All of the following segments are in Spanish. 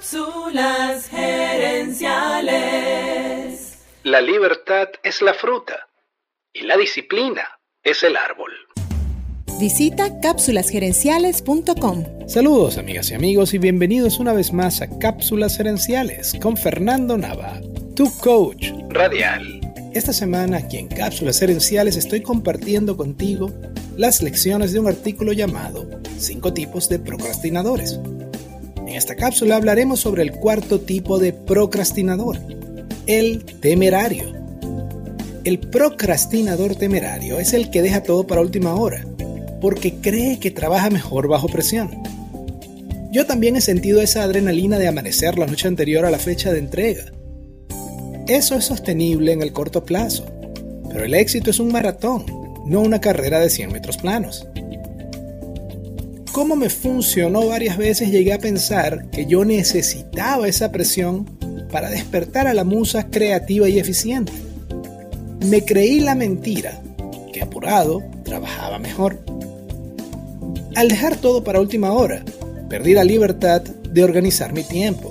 Cápsulas gerenciales. La libertad es la fruta y la disciplina es el árbol. Visita cápsulasgerenciales.com. Saludos amigas y amigos y bienvenidos una vez más a Cápsulas Gerenciales con Fernando Nava, tu coach radial. Esta semana aquí en Cápsulas Gerenciales estoy compartiendo contigo las lecciones de un artículo llamado 5 tipos de procrastinadores. En esta cápsula hablaremos sobre el cuarto tipo de procrastinador, el temerario. El procrastinador temerario es el que deja todo para última hora, porque cree que trabaja mejor bajo presión. Yo también he sentido esa adrenalina de amanecer la noche anterior a la fecha de entrega. Eso es sostenible en el corto plazo, pero el éxito es un maratón, no una carrera de 100 metros planos. Cómo me funcionó varias veces llegué a pensar que yo necesitaba esa presión para despertar a la musa creativa y eficiente me creí la mentira, que apurado trabajaba mejor. Al dejar todo para última hora, perdí la libertad de organizar mi tiempo.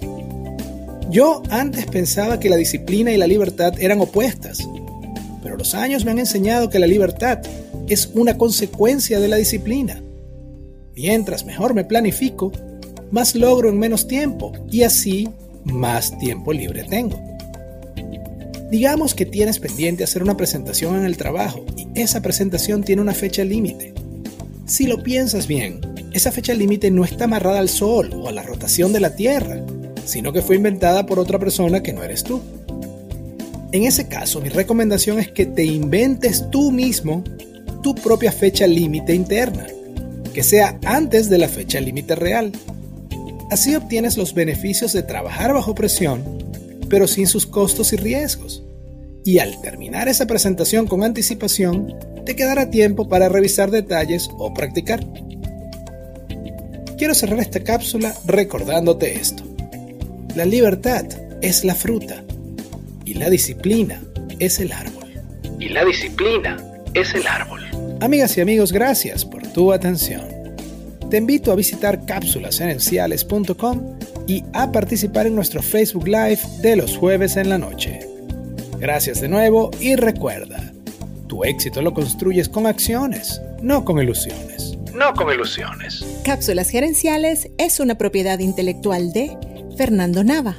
Yo antes pensaba que la disciplina y la libertad eran opuestas, pero los años me han enseñado que la libertad es una consecuencia de la disciplina. Mientras mejor me planifico, más logro en menos tiempo y así más tiempo libre tengo. Digamos que tienes pendiente hacer una presentación en el trabajo y esa presentación tiene una fecha límite. Si lo piensas bien, esa fecha límite no está amarrada al Sol o a la rotación de la Tierra, sino que fue inventada por otra persona que no eres tú. En ese caso, mi recomendación es que te inventes tú mismo tu propia fecha límite interna, que sea antes de la fecha límite real. Así obtienes los beneficios de trabajar bajo presión pero sin sus costos y riesgos. Y al terminar esa presentación con anticipación, te quedará tiempo para revisar detalles o practicar. Quiero cerrar esta cápsula recordándote esto. La libertad es la fruta y la disciplina es el árbol. Y la disciplina es el árbol. Amigas y amigos, gracias por tu atención. Te invito a visitar cápsulasenenciales.com y a participar en nuestro Facebook Live de los jueves en la noche. Gracias de nuevo y recuerda, tu éxito lo construyes con acciones, no con ilusiones. No con ilusiones. Cápsulas Gerenciales es una propiedad intelectual de Fernando Nava.